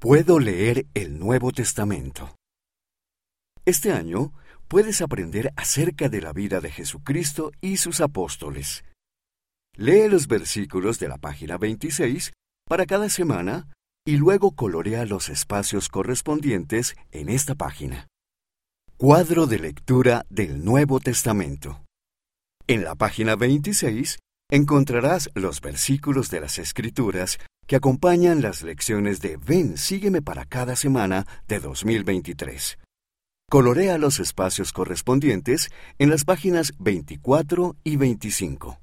Puedo leer el Nuevo Testamento. Este año puedes aprender acerca de la vida de Jesucristo y sus apóstoles. Lee los versículos de la página 26 para cada semana y luego colorea los espacios correspondientes en esta página. Cuadro de lectura del Nuevo Testamento. En la página 26 encontrarás los versículos de las Escrituras que acompañan las lecciones de Ven, sígueme para cada semana de 2023. Colorea los espacios correspondientes en las páginas 24 y 25.